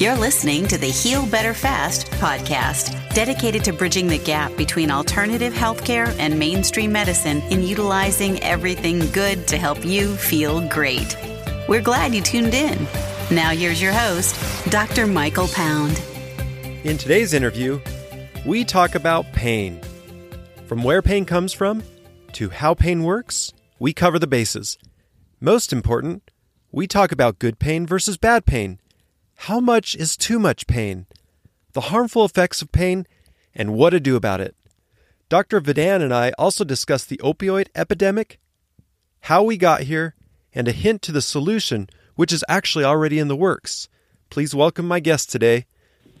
You're listening to the Heal Better Fast podcast, dedicated to bridging the gap between alternative healthcare and mainstream medicine in utilizing everything good to help you feel great. We're glad you tuned in. Now, here's your host, Dr. Michael Pound. In today's interview, we talk about pain. From where pain comes from to how pain works, we cover the bases. Most important, we talk about good pain versus bad pain. How much is too much pain? The harmful effects of pain and what to do about it. Dr. Vidan and I also discuss the opioid epidemic, how we got here, and a hint to the solution, which is actually already in the works. Please welcome my guest today,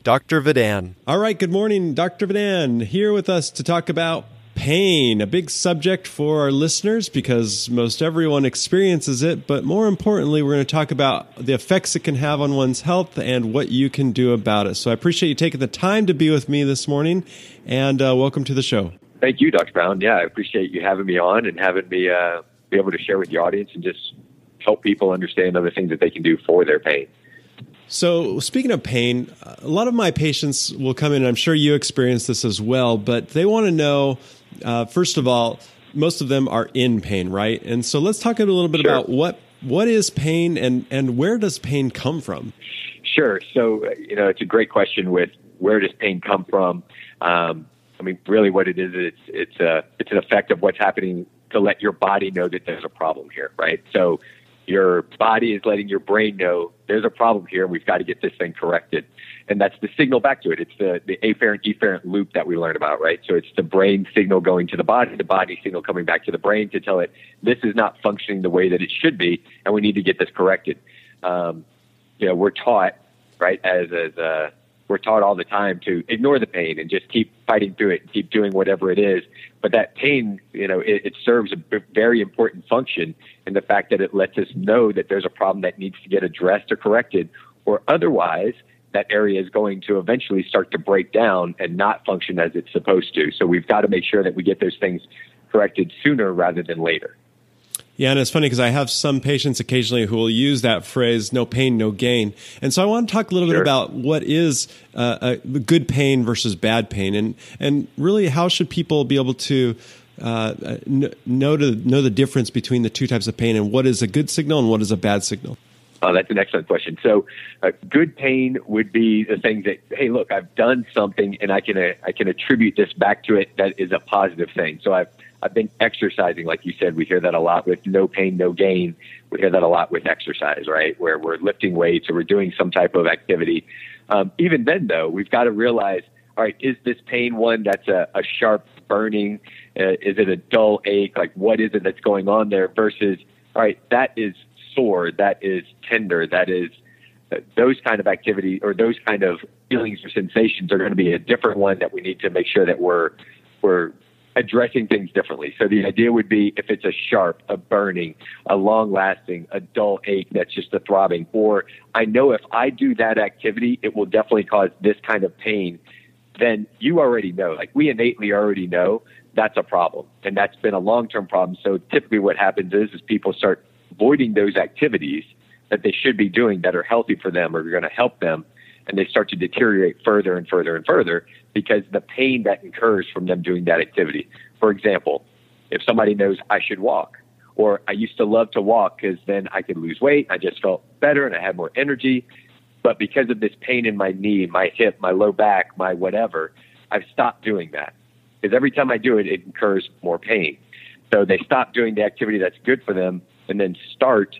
Dr. Vidan. All right, good morning, Dr. Vidan, here with us to talk about pain, a big subject for our listeners because most everyone experiences it. But more importantly, we're going to talk about the effects it can have on one's health and what you can do about it. So I appreciate you taking the time to be with me this morning and uh, welcome to the show. Thank you, Dr. Brown. Yeah, I appreciate you having me on and having me uh, be able to share with the audience and just help people understand other things that they can do for their pain. So, speaking of pain, a lot of my patients will come in, and I'm sure you experience this as well, but they want to know uh, first of all, most of them are in pain, right? And so let's talk a little bit sure. about what what is pain and and where does pain come from? Sure. So uh, you know, it's a great question. With where does pain come from? Um, I mean, really, what it is, it's it's a it's an effect of what's happening to let your body know that there's a problem here, right? So your body is letting your brain know there's a problem here. and We've got to get this thing corrected. And that's the signal back to it. It's the, the afferent efferent loop that we learned about, right? So it's the brain signal going to the body, the body signal coming back to the brain to tell it this is not functioning the way that it should be, and we need to get this corrected. Um, you know, we're taught, right, as, as, uh, we're taught all the time to ignore the pain and just keep fighting through it and keep doing whatever it is. But that pain, you know, it, it serves a very important function in the fact that it lets us know that there's a problem that needs to get addressed or corrected, or otherwise that area is going to eventually start to break down and not function as it's supposed to. So we've got to make sure that we get those things corrected sooner rather than later. Yeah, and it's funny because I have some patients occasionally who will use that phrase "no pain, no gain," and so I want to talk a little sure. bit about what is uh, good pain versus bad pain, and and really how should people be able to uh, know to know the difference between the two types of pain, and what is a good signal and what is a bad signal. Oh, that's an excellent question. So, uh, good pain would be the thing that, hey, look, I've done something, and I can uh, I can attribute this back to it. That is a positive thing. So I've I've been exercising, like you said. We hear that a lot with no pain, no gain. We hear that a lot with exercise, right? Where we're lifting weights or we're doing some type of activity. Um, even then, though, we've got to realize, all right, is this pain one that's a, a sharp burning? Uh, is it a dull ache? Like, what is it that's going on there? Versus, all right, that is sore, that is tender, that is those kind of activity or those kind of feelings or sensations are going to be a different one that we need to make sure that we're we're addressing things differently. So the idea would be if it's a sharp, a burning, a long lasting, a dull ache that's just a throbbing, or I know if I do that activity, it will definitely cause this kind of pain, then you already know, like we innately already know that's a problem. And that's been a long term problem. So typically what happens is, is people start avoiding those activities that they should be doing that are healthy for them or are going to help them and they start to deteriorate further and further and further because the pain that incurs from them doing that activity. For example, if somebody knows I should walk, or I used to love to walk because then I could lose weight, I just felt better and I had more energy. But because of this pain in my knee, my hip, my low back, my whatever, I've stopped doing that. Because every time I do it, it incurs more pain. So they stop doing the activity that's good for them and then start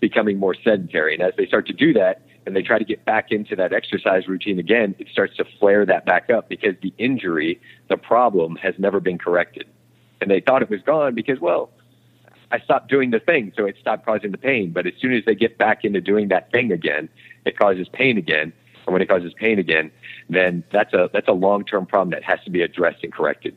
becoming more sedentary. And as they start to do that, and they try to get back into that exercise routine again, it starts to flare that back up because the injury, the problem has never been corrected. And they thought it was gone because, well, I stopped doing the thing, so it stopped causing the pain. But as soon as they get back into doing that thing again, it causes pain again. And when it causes pain again, then that's a that's a long term problem that has to be addressed and corrected.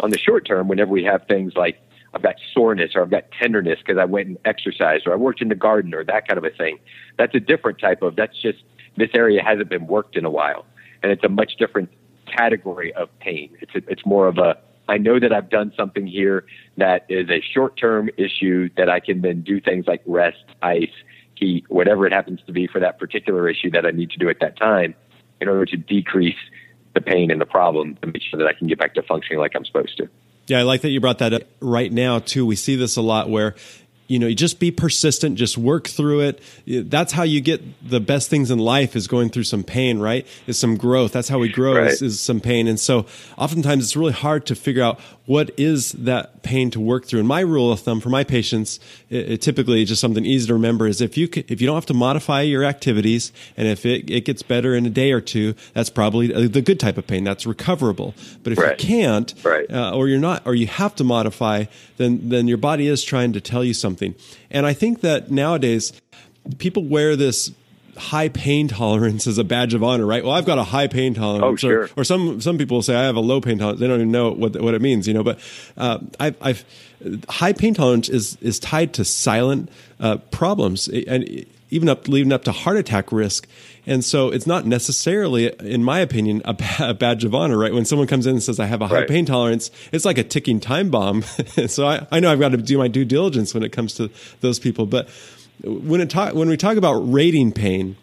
On the short term, whenever we have things like I've got soreness or I've got tenderness because I went and exercised or I worked in the garden or that kind of a thing. That's a different type of, that's just, this area hasn't been worked in a while. And it's a much different category of pain. It's, a, it's more of a, I know that I've done something here that is a short term issue that I can then do things like rest, ice, heat, whatever it happens to be for that particular issue that I need to do at that time in order to decrease the pain and the problem to make sure that I can get back to functioning like I'm supposed to. Yeah, I like that you brought that up right now too. We see this a lot where you know, you just be persistent, just work through it. That's how you get the best things in life is going through some pain, right? Is some growth. That's how we grow right. is, is, some pain. And so oftentimes it's really hard to figure out what is that pain to work through. And my rule of thumb for my patients, it, it typically just something easy to remember is if you, if you don't have to modify your activities and if it, it gets better in a day or two, that's probably the good type of pain. That's recoverable. But if right. you can't, right. uh, or you're not, or you have to modify, then, then your body is trying to tell you something something. And I think that nowadays people wear this high pain tolerance as a badge of honor, right? Well, I've got a high pain tolerance. Oh, sure. Or, or some some people say I have a low pain tolerance. They don't even know what what it means, you know. But uh, I've, I've high pain tolerance is is tied to silent uh, problems and even up leading up to heart attack risk. And so it's not necessarily, in my opinion, a, a, badge of honor, right? When someone comes in and says, I have a high right. pain tolerance, it's like a ticking time bomb. so I, I know I've got to do my due diligence when it comes to those people. But when talk, when we talk about rating pain,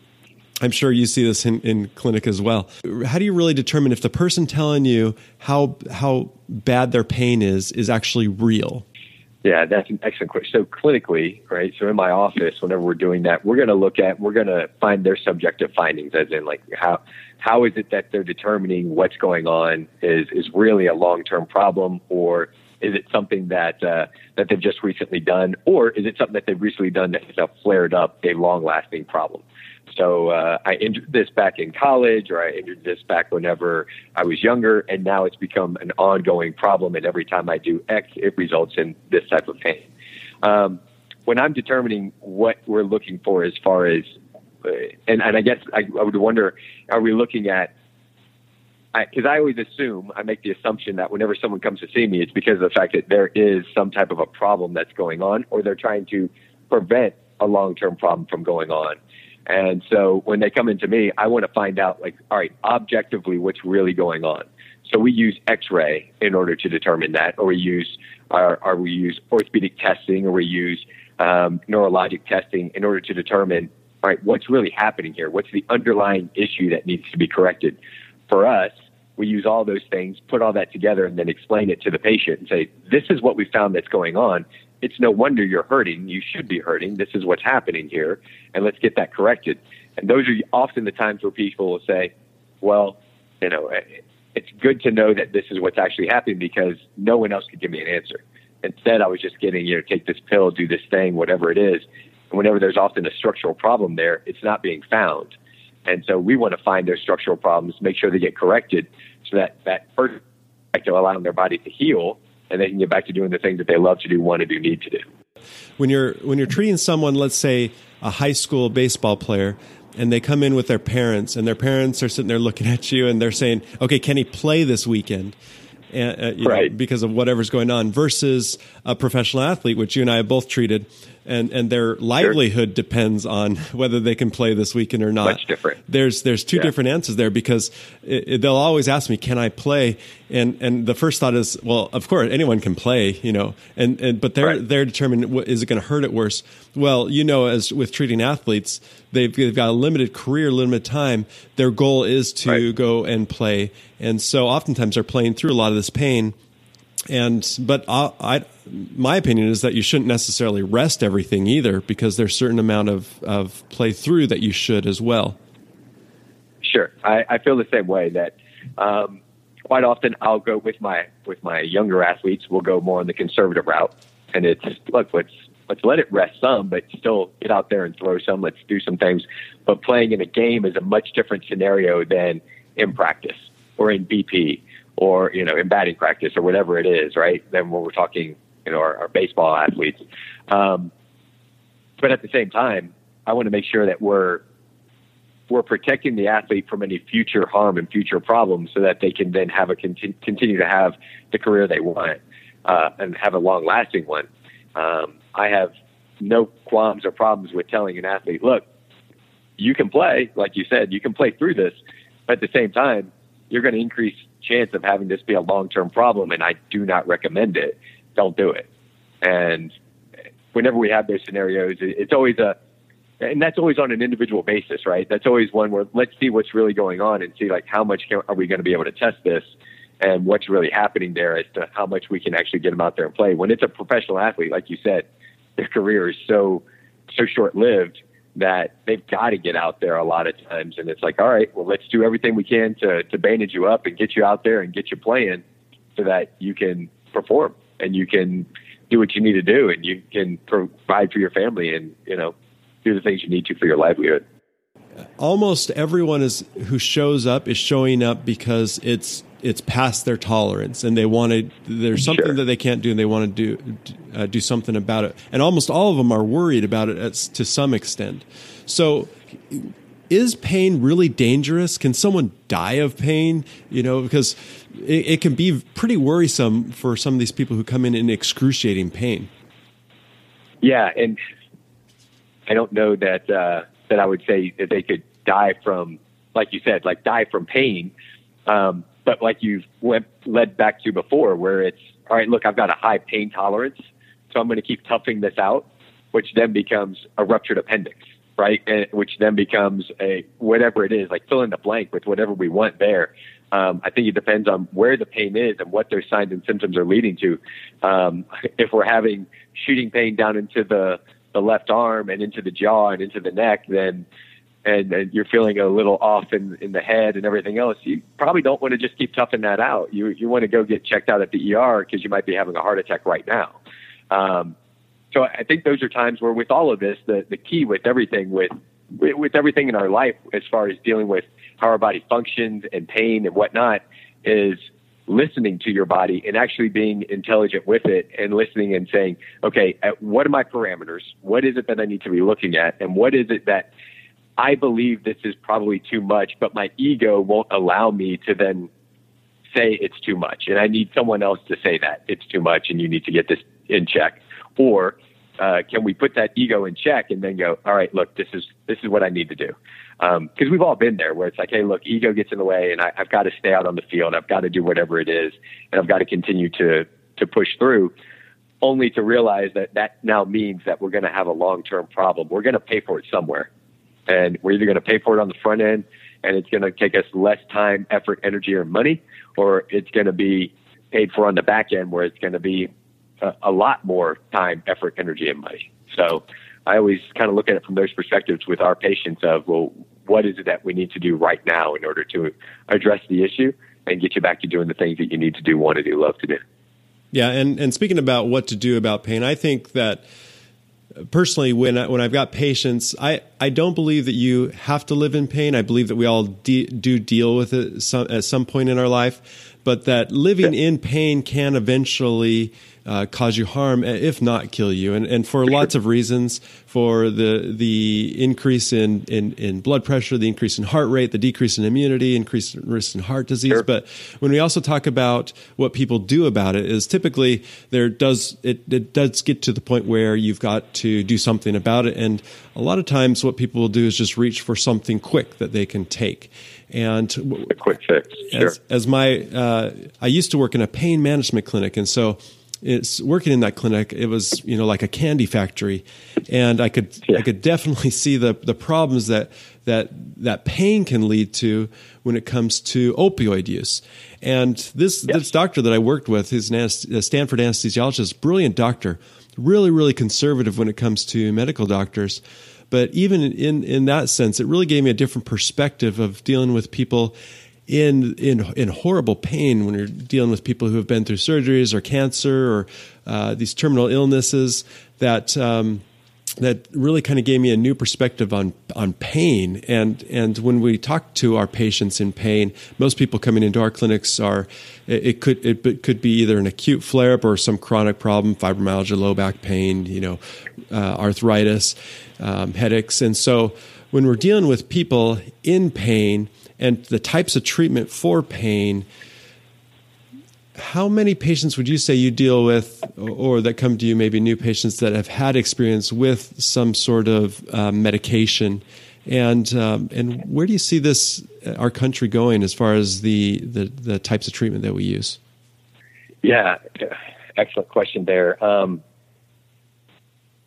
I'm sure you see this in, in clinic as well. How do you really determine if the person telling you how how bad their pain is is actually real? Yeah, that's an excellent question. So clinically, right? So in my office, whenever we're doing that, we're going to look at, we're going to find their subjective findings, as in like how how is it that they're determining what's going on is is really a long term problem, or is it something that uh, that they've just recently done, or is it something that they've recently done that has flared up a long lasting problem? So uh, I injured this back in college, or I injured this back whenever I was younger, and now it's become an ongoing problem. And every time I do X, it results in this type of pain. Um, when I'm determining what we're looking for as far as, uh, and, and I guess I, I would wonder, are we looking at because I, I, always assume I make the assumption that whenever someone comes to see me, it's because of the fact that there is some type of a problem that's going on, or they're trying to prevent a long-term problem from going on. And so when they come into me, I want to find out, like, all right, objectively, what's really going on. So we use X-ray in order to determine that, or we use, or, we use orthopedic testing, or we use um, neurologic testing in order to determine, all right, what's really happening here? What's the underlying issue that needs to be corrected? For us, we use all those things, put all that together, and then explain it to the patient and say, this is what we found that's going on it's no wonder you're hurting. You should be hurting. This is what's happening here, and let's get that corrected. And those are often the times where people will say, well, you know, eh, it's good to know that this is what's actually happening because no one else could give me an answer. Instead, I was just getting, you know, take this pill, do this thing, whatever it is. And whenever there's often a structural problem there, it's not being found. And so we want to find their structural problems, make sure they get corrected so that that first to allowing their body to heal and they can get back to doing the things that they love to do, want to do, need to do. When you're when you're treating someone, let's say a high school baseball player, and they come in with their parents, and their parents are sitting there looking at you, and they're saying, "Okay, can he play this weekend?" And, uh, right. Know, because of whatever's going on, versus a professional athlete, which you and I have both treated, and and their livelihood sure. depends on whether they can play this weekend or not. Much different. There's there's two yeah. different answers there because it, it, they'll always ask me, "Can I play?" And and the first thought is, well, of course anyone can play, you know, and and but they're right. they're determined is it going to hurt it worse. Well, you know, as with treating athletes, they've they've got a limited career, limited time. Their goal is to right. go and play, and so oftentimes they're playing through a lot of this pain and but I, I, my opinion is that you shouldn't necessarily rest everything either because there's certain amount of, of play through that you should as well. Sure. I, I feel the same way that um, quite often i'll go with my with my younger athletes we'll go more on the conservative route. And it's look let's let's let it rest some but still get out there and throw some. Let's do some things. But playing in a game is a much different scenario than in practice or in bp or you know in batting practice or whatever it is, right? Then when we're talking, you know, our, our baseball athletes. Um, but at the same time, I want to make sure that we're we're protecting the athlete from any future harm and future problems, so that they can then have a conti- continue to have the career they want uh, and have a long lasting one. Um, I have no qualms or problems with telling an athlete, look, you can play, like you said, you can play through this. But at the same time, you're going to increase chance of having this be a long term problem, and I do not recommend it. Don't do it. And whenever we have those scenarios, it's always a and that's always on an individual basis, right? That's always one where let's see what's really going on and see like how much can, are we going to be able to test this and what's really happening there as to how much we can actually get them out there and play. When it's a professional athlete, like you said, their career is so so short lived that they've got to get out there a lot of times. And it's like, all right, well, let's do everything we can to to bandage you up and get you out there and get you playing so that you can perform and you can do what you need to do and you can provide for your family and you know do the things you need to for your livelihood almost everyone is who shows up is showing up because it's it's past their tolerance and they want to there's something sure. that they can't do and they want to do uh, do something about it. And almost all of them are worried about it as, to some extent. So is pain really dangerous? Can someone die of pain? You know because it, it can be pretty worrisome for some of these people who come in in excruciating pain. Yeah and i don't know that uh, that i would say that they could die from like you said like die from pain. Um, but like you've led back to before, where it's all right. Look, I've got a high pain tolerance, so I'm going to keep toughing this out, which then becomes a ruptured appendix, right? And which then becomes a whatever it is, like fill in the blank with whatever we want there. Um, I think it depends on where the pain is and what their signs and symptoms are leading to. Um, if we're having shooting pain down into the the left arm and into the jaw and into the neck, then and, and you're feeling a little off in, in the head and everything else, you probably don't want to just keep toughing that out. You you want to go get checked out at the ER because you might be having a heart attack right now. Um, so I think those are times where, with all of this, the the key with everything with with everything in our life, as far as dealing with how our body functions and pain and whatnot, is listening to your body and actually being intelligent with it and listening and saying, okay, what are my parameters? What is it that I need to be looking at? And what is it that I believe this is probably too much, but my ego won't allow me to then say it's too much. And I need someone else to say that it's too much and you need to get this in check. Or uh, can we put that ego in check and then go, all right, look, this is this is what I need to do. Because um, we've all been there, where it's like, hey, look, ego gets in the way, and I, I've got to stay out on the field. I've got to do whatever it is, and I've got to continue to to push through. Only to realize that that now means that we're going to have a long term problem. We're going to pay for it somewhere and we're either going to pay for it on the front end and it's going to take us less time, effort, energy, or money, or it's going to be paid for on the back end where it's going to be a, a lot more time, effort, energy, and money. So I always kind of look at it from those perspectives with our patients of, well, what is it that we need to do right now in order to address the issue and get you back to doing the things that you need to do, want to do, love to do. Yeah, and, and speaking about what to do about pain, I think that – personally, when I, when I've got patients, I, I don't believe that you have to live in pain. I believe that we all de- do deal with it some, at some point in our life, but that living in pain can eventually uh, cause you harm, if not kill you, and and for lots of reasons. For the the increase in, in in blood pressure, the increase in heart rate, the decrease in immunity, increase in risk in heart disease. Sure. But when we also talk about what people do about it, is typically there does it it does get to the point where you've got to do something about it, and a lot of times what people will do is just reach for something quick that they can take. And a quick fix. Sure. As, as my, uh, I used to work in a pain management clinic, and so it's working in that clinic it was you know like a candy factory and i could yeah. i could definitely see the the problems that that that pain can lead to when it comes to opioid use and this yes. this doctor that i worked with is a stanford anesthesiologist brilliant doctor really really conservative when it comes to medical doctors but even in in that sense it really gave me a different perspective of dealing with people in in in horrible pain when you're dealing with people who have been through surgeries or cancer or uh, these terminal illnesses that um, that really kind of gave me a new perspective on on pain. And and when we talk to our patients in pain most people coming into our clinics are it, it could it could be either an acute flare up or some chronic problem fibromyalgia low back pain you know uh, arthritis um, headaches. And so when we're dealing with people in pain and the types of treatment for pain how many patients would you say you deal with or that come to you maybe new patients that have had experience with some sort of uh, medication? And um, and where do you see this uh, our country going as far as the, the, the types of treatment that we use? Yeah excellent question there. Um,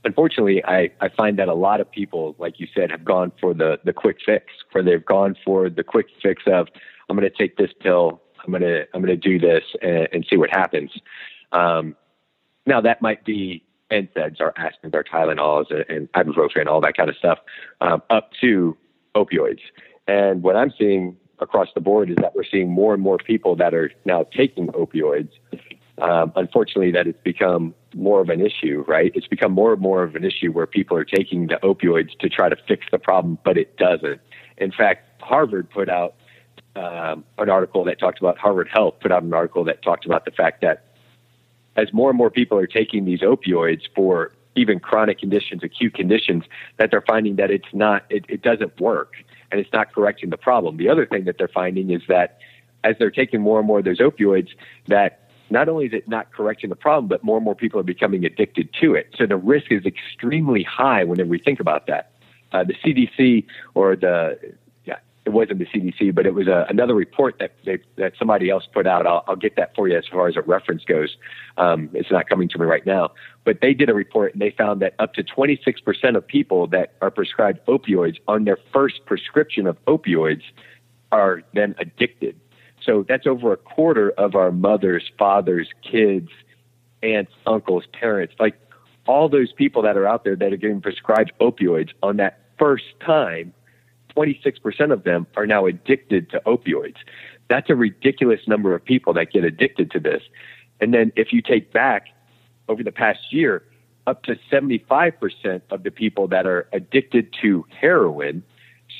unfortunately, I, I find that a lot of people, like you said, have gone for the, the quick fix, where they've gone for the quick fix of, I'm going to take this pill, I'm going to, I'm going to do this and, and, see what happens. Um, now that might be NSAIDs, our aspirins, our Tylenols, and ibuprofen, all that kind of stuff, um, up to opioids. And what I'm seeing across the board is that we're seeing more and more people that are now taking opioids. Um, unfortunately, that it's become more of an issue, right? It's become more and more of an issue where people are taking the opioids to try to fix the problem, but it doesn't. In fact, Harvard put out um, an article that talked about Harvard Health put out an article that talked about the fact that as more and more people are taking these opioids for even chronic conditions, acute conditions, that they're finding that it's not, it, it doesn't work and it's not correcting the problem. The other thing that they're finding is that as they're taking more and more of those opioids, that not only is it not correcting the problem, but more and more people are becoming addicted to it. So the risk is extremely high whenever we think about that. Uh, the CDC or the yeah, it wasn't the CDC, but it was a, uh, another report that they, that somebody else put out. I'll, I'll, get that for you as far as a reference goes. Um, it's not coming to me right now, but they did a report and they found that up to 26% of people that are prescribed opioids on their first prescription of opioids are then addicted so that's over a quarter of our mothers, fathers, kids, aunts, uncles, parents, like all those people that are out there that are getting prescribed opioids on that first time, 26% of them are now addicted to opioids. That's a ridiculous number of people that get addicted to this. And then if you take back over the past year, up to 75% of the people that are addicted to heroin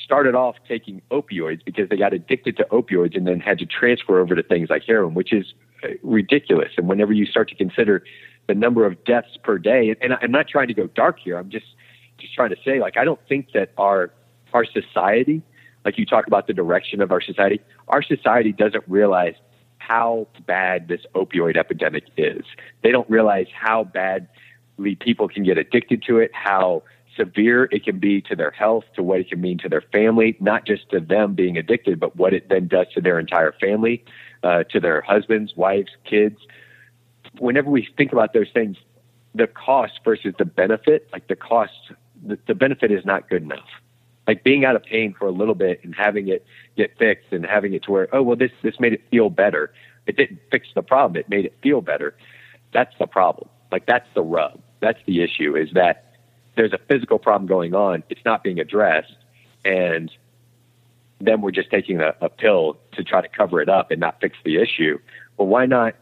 started off taking opioids because they got addicted to opioids and then had to transfer over to things like heroin, which is uh, ridiculous. And whenever you start to consider the number of deaths per day, and I'm not trying to go dark here, I'm just just trying to say, like, I don't think that our our society, like you talk about the direction of our society, our society doesn't realize how bad this opioid epidemic is. They don't realize how badly people can get addicted to it, how severe it can be to their health, to what it can mean to their family, not just to them being addicted, but what it then does to their entire family, uh, to their husbands, wives, kids. Whenever we think about those things, the cost versus the benefit, like the cost, the, the benefit is not good enough. Like being out of pain for a little bit and having it get fixed and having it to where, oh, well, this, this made it feel better. It didn't fix the problem. It made it feel better. That's the problem. Like that's the rub. That's the issue is that there's a physical problem going on. It's not being addressed. And then we're just taking a, a pill to try to cover it up and not fix the issue. Well, why not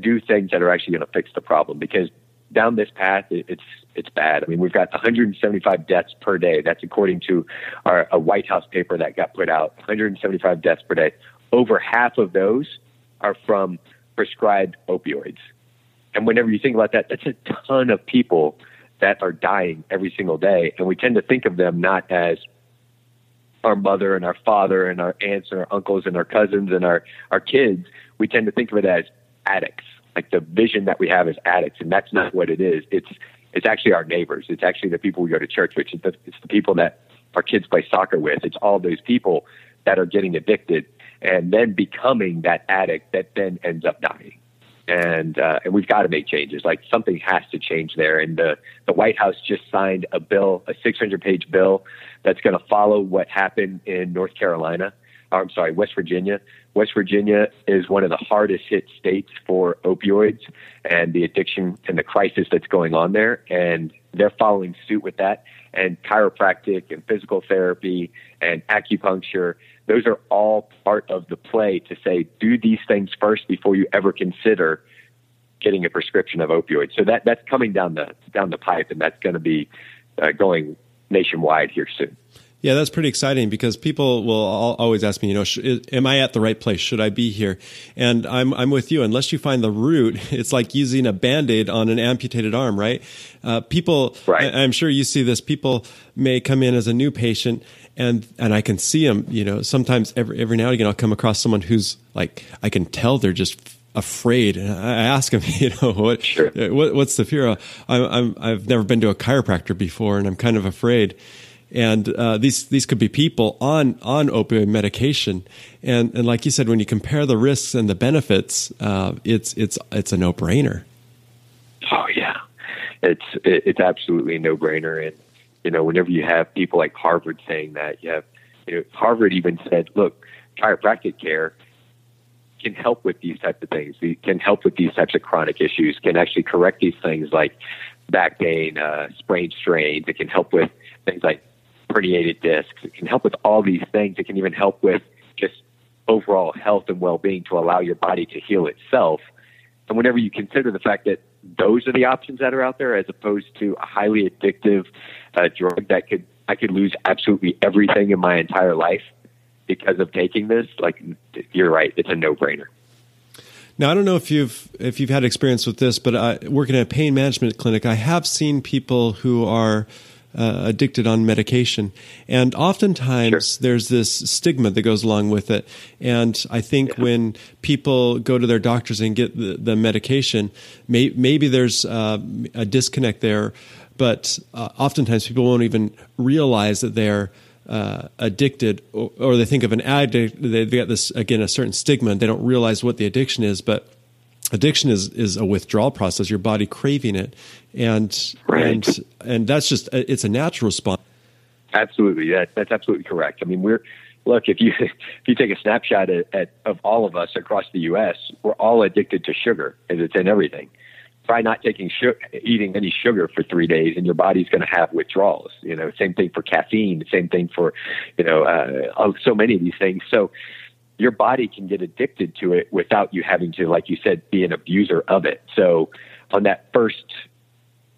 do things that are actually going to fix the problem? Because down this path, it, it's it's bad. I mean, we've got 175 deaths per day. That's according to our, a White House paper that got put out. 175 deaths per day. Over half of those are from prescribed opioids. And whenever you think about that, that's a ton of people that are dying every single day. And we tend to think of them not as our mother and our father and our aunts and our uncles and our cousins and our, our kids. We tend to think of it as addicts, like the vision that we have as addicts. And that's not what it is. It's, it's actually our neighbors. It's actually the people we go to church with. It's the, it's the people that our kids play soccer with. It's all those people that are getting addicted and then becoming that addict that then ends up dying and uh, and we've got to make changes. Like something has to change there. And the the White House just signed a bill, a 600 page bill, that's going to follow what happened in North Carolina. Or, I'm sorry, West Virginia. West Virginia is one of the hardest hit states for opioids and the addiction and the crisis that's going on there. And they're following suit with that. And chiropractic and physical therapy and acupuncture those are all part of the play to say do these things first before you ever consider getting a prescription of opioids. So that that's coming down the down the pipe, and that's going to be uh, going nationwide here soon. Yeah, that's pretty exciting because people will always ask me, you know, am I at the right place? Should I be here? And I'm I'm with you. Unless you find the root, it's like using a band-aid on an amputated arm, right? Uh, people, right. I, I'm sure you see this. People may come in as a new patient and and I can see them. You know, sometimes every every now and again I'll come across someone who's like I can tell they're just afraid. And I ask them, you know, what, sure. what what's the fear? I'm, I'm I've never been to a chiropractor before, and I'm kind of afraid. And uh, these these could be people on on opioid medication, and and like you said, when you compare the risks and the benefits, uh, it's it's it's a no brainer. Oh yeah, it's it's absolutely a no brainer. And you know, whenever you have people like Harvard saying that, you have you know, Harvard even said, look, chiropractic care can help with these types of things. It can help with these types of chronic issues. Can actually correct these things like back pain, uh, sprained strains. It can help with things like herniated discs. It can help with all these things. It can even help with just overall health and well-being to allow your body to heal itself. And whenever you consider the fact that those are the options that are out there, as opposed to a highly addictive uh, drug that could I could lose absolutely everything in my entire life because of taking this, like you're right, it's a no-brainer. Now I don't know if you've if you've had experience with this, but I, working at a pain management clinic, I have seen people who are uh, addicted on medication, and oftentimes sure. there's this stigma that goes along with it. And I think yeah. when people go to their doctors and get the, the medication, may, maybe there's uh, a disconnect there. But uh, oftentimes people won't even realize that they're uh, addicted or, or, they think of an addict, they've got this, again, a certain stigma and they don't realize what the addiction is. But addiction is, is a withdrawal process, your body craving it. And, right. and, and that's just, it's a natural response. Absolutely. That, that's absolutely correct. I mean, we're, look, if you, if you take a snapshot at, at, of all of us across the U.S., we're all addicted to sugar as it's in everything try not taking sugar, eating any sugar for three days, and your body's going to have withdrawals. You know, same thing for caffeine, same thing for, you know, uh, so many of these things. So your body can get addicted to it without you having to, like you said, be an abuser of it. So on that first,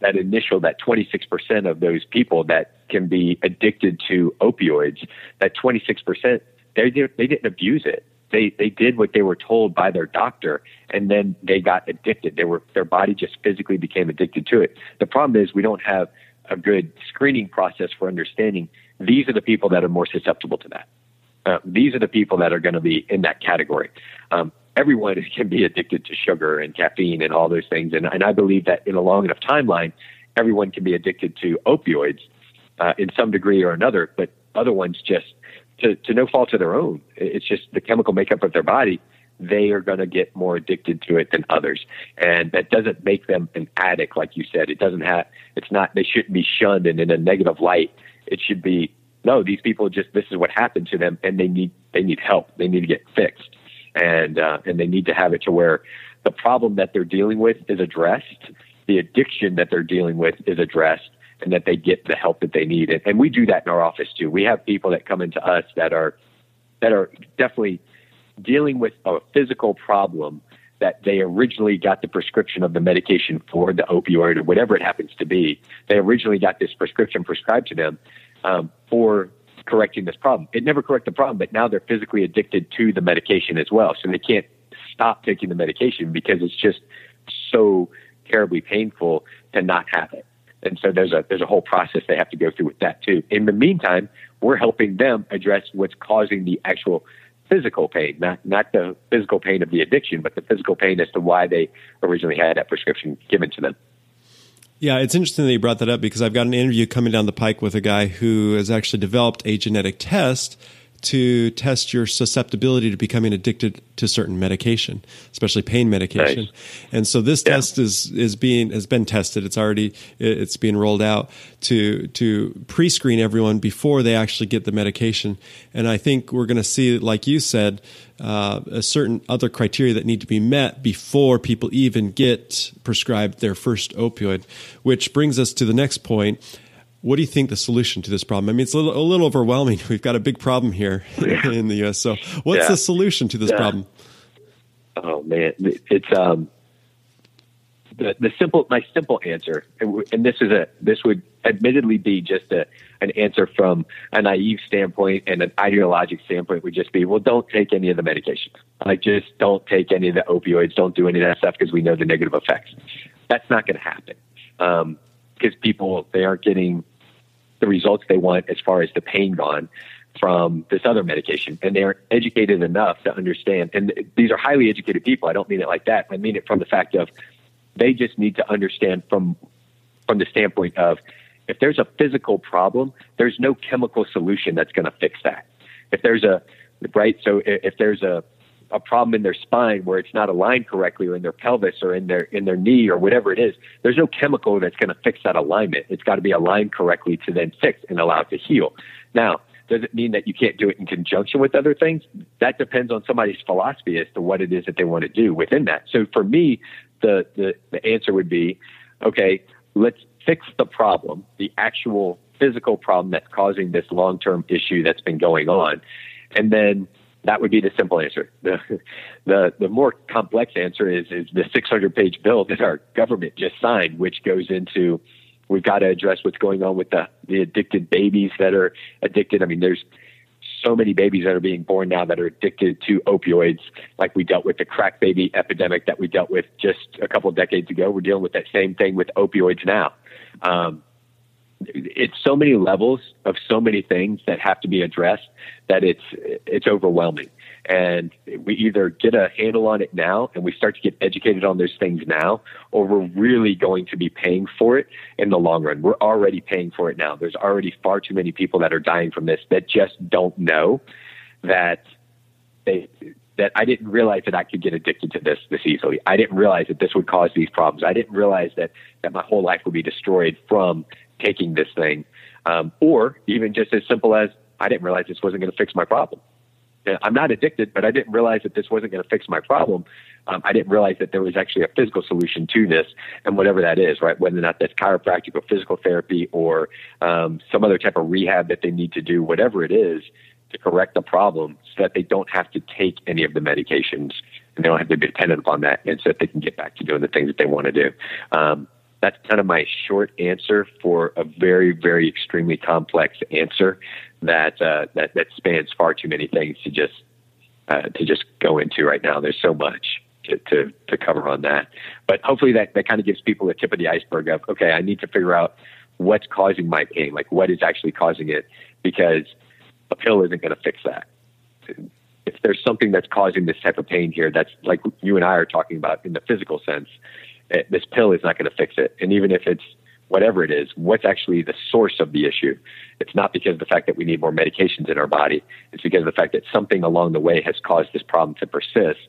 that initial, that 26% of those people that can be addicted to opioids, that 26%, they, they didn't abuse it. They they did what they were told by their doctor and then they got addicted. They were their body just physically became addicted to it. The problem is we don't have a good screening process for understanding these are the people that are more susceptible to that uh, these are the people that are going to be in that category um, everyone can be addicted to sugar and caffeine and all those things and, and i believe that in a long enough timeline everyone can be addicted to opioids uh, in some degree or another but other ones just to, to no fault of their own. It's just the chemical makeup of their body. They are going to get more addicted to it than others. And that doesn't make them an addict, like you said. It doesn't have, it's not, they shouldn't be shunned and in a negative light. It should be, no, these people just, this is what happened to them and they need, they need help. They need to get fixed. And, uh, and they need to have it to where the problem that they're dealing with is addressed. The addiction that they're dealing with is addressed and that they get the help that they need. And, and we do that in our office too. We have people that come into us that are that are definitely dealing with a physical problem that they originally got the prescription of the medication for the opioid or whatever it happens to be. They originally got this prescription prescribed to them um, for correcting this problem. It never corrected the problem, but now they're physically addicted to the medication as well. So they can't stop taking the medication because it's just so terribly painful to not have it. And so there's a there's a whole process they have to go through with that too. In the meantime, we're helping them address what's causing the actual physical pain, not not the physical pain of the addiction, but the physical pain as to why they originally had that prescription given to them. Yeah, it's interesting that you brought that up because I've got an interview coming down the pike with a guy who has actually developed a genetic test to test your susceptibility to becoming addicted to certain medication, especially pain medication. And so this yeah. test is is being has been tested. It's already it's being rolled out to to pre-screen everyone before they actually get the medication. And I think we're going to see, like you said, uh, a certain other criteria that need to be met before people even get prescribed their first opioid. Which brings us to the next point what do you think the solution to this problem? I mean, it's a little, a little overwhelming. We've got a big problem here yeah. in the U.S. So, what's yeah. the solution to this yeah. problem? Oh man, it's um, the the simple my simple answer, and this is a this would admittedly be just a an answer from a naive standpoint and an ideologic standpoint would just be, well, don't take any of the medications. Like, just don't take any of the opioids. Don't do any of that stuff because we know the negative effects. That's not going to happen. Um, because people they aren't getting the results they want as far as the pain gone from this other medication. And they aren't educated enough to understand. And these are highly educated people. I don't mean it like that. I mean it from the fact of they just need to understand from from the standpoint of if there's a physical problem there's no chemical solution that's going to fix that. If there's a right? So if there's a a problem in their spine where it's not aligned correctly or in their pelvis or in their in their knee or whatever it is, there's no chemical that's going to fix that alignment. It's got to be aligned correctly to then fix and allow it to heal. Now, does it mean that you can't do it in conjunction with other things? That depends on somebody's philosophy as to what it is that they want to do within that. So for me, the, the, the answer would be, okay, let's fix the problem, the actual physical problem that's causing this long term issue that's been going on. And then that would be the simple answer. The, the, the more complex answer is, is the 600 page bill that our government just signed, which goes into we've got to address what's going on with the, the addicted babies that are addicted. I mean, there's so many babies that are being born now that are addicted to opioids, like we dealt with the crack baby epidemic that we dealt with just a couple of decades ago. We're dealing with that same thing with opioids now. Um, it's so many levels of so many things that have to be addressed that it's it's overwhelming. And we either get a handle on it now and we start to get educated on those things now, or we're really going to be paying for it in the long run. We're already paying for it now. There's already far too many people that are dying from this that just don't know that they that I didn't realize that I could get addicted to this this easily. I didn't realize that this would cause these problems. I didn't realize that that my whole life would be destroyed from taking this thing, um, or even just as simple as I didn't realize this wasn't going to fix my problem. I'm not addicted, but I didn't realize that this wasn't going to fix my problem. Um, I didn't realize that there was actually a physical solution to this, and whatever that is, right? Whether or not that's chiropractic or physical therapy or um, some other type of rehab that they need to do, whatever it is, to correct the problem, so that they don't have to take any of the medications and they don't have to be dependent upon that, and so that they can get back to doing the things that they want to do. Um, that's kind of my short answer for a very, very extremely complex answer that uh, that that spans far too many things to just uh, to just go into right now. There's so much to, to, to cover on that, but hopefully that that kind of gives people a tip of the iceberg of okay, I need to figure out what's causing my pain, like what is actually causing it, because a pill isn't going to fix that. If there's something that's causing this type of pain here, that's like you and I are talking about in the physical sense, this pill is not going to fix it. And even if it's whatever it is, what's actually the source of the issue? It's not because of the fact that we need more medications in our body. It's because of the fact that something along the way has caused this problem to persist,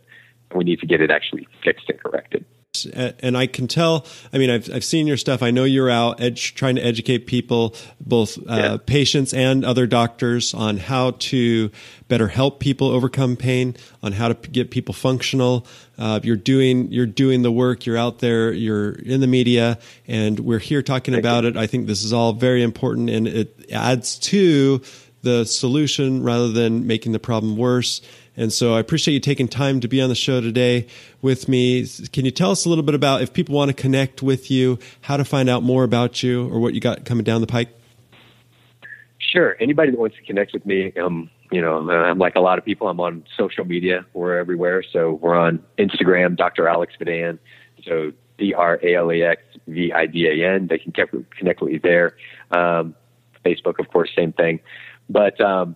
and we need to get it actually fixed and corrected and I can tell. I mean, I've I've seen your stuff. I know you're out trying to educate people, both uh, yeah. patients and other doctors, on how to better help people overcome pain, on how to get people functional. Uh, you're doing you're doing the work. You're out there. You're in the media, and we're here talking Thank about you. it. I think this is all very important, and it adds to the solution rather than making the problem worse. And so I appreciate you taking time to be on the show today with me. Can you tell us a little bit about if people want to connect with you, how to find out more about you or what you got coming down the pike? Sure. Anybody that wants to connect with me, um, you know, I'm like a lot of people. I'm on social media. We're everywhere. So we're on Instagram, Dr. Alex Vidan. So D R A L A X V I D A N. They can connect with you there. Um, Facebook, of course, same thing. But um,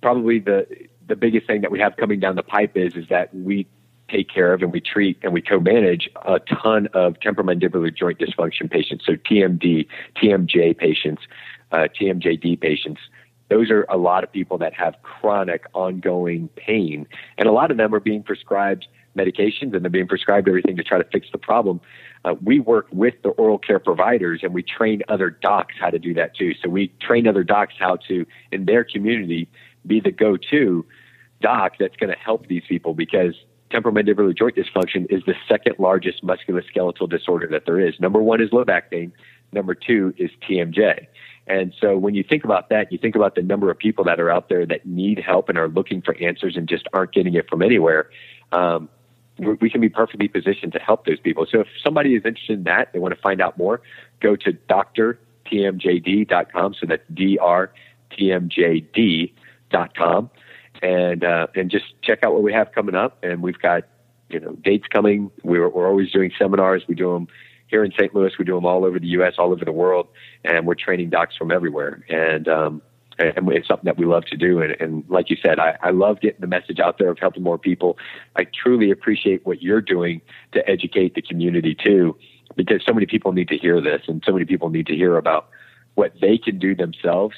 probably the the biggest thing that we have coming down the pipe is is that we take care of and we treat and we co-manage a ton of temporomandibular joint dysfunction patients. So TMD, TMJ patients, uh, TMJD patients. Those are a lot of people that have chronic ongoing pain. And a lot of them are being prescribed medications and they're being prescribed everything to try to fix the problem. Uh, we work with the oral care providers and we train other docs how to do that too. So we train other docs how to, in their community, be the go-to doc that's going to help these people because temporomandibular joint dysfunction is the second largest musculoskeletal disorder that there is. Number one is low back pain. Number two is TMJ. And so when you think about that, you think about the number of people that are out there that need help and are looking for answers and just aren't getting it from anywhere. Um, we can be perfectly positioned to help those people. So if somebody is interested in that, they want to find out more, go to drtmjd.com. So that's drtmjd.com and uh, and just check out what we have coming up. And we've got you know dates coming. We're we're always doing seminars. We do them here in St. Louis. We do them all over the U.S., all over the world, and we're training docs from everywhere. And um, and it's something that we love to do. And, and like you said, I, I love getting the message out there of helping more people. I truly appreciate what you're doing to educate the community too, because so many people need to hear this, and so many people need to hear about what they can do themselves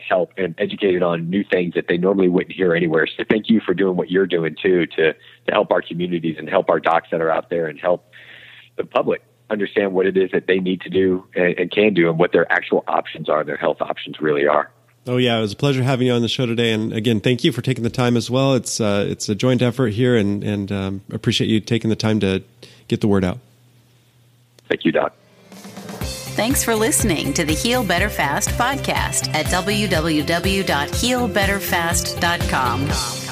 help and educated on new things that they normally wouldn't hear anywhere. So thank you for doing what you're doing too to to help our communities and help our docs that are out there and help the public understand what it is that they need to do and, and can do and what their actual options are, their health options really are. Oh yeah, it was a pleasure having you on the show today, and again, thank you for taking the time as well. It's uh, it's a joint effort here, and and um, appreciate you taking the time to get the word out. Thank you, Doc. Thanks for listening to the Heal Better Fast podcast at www.healbetterfast.com.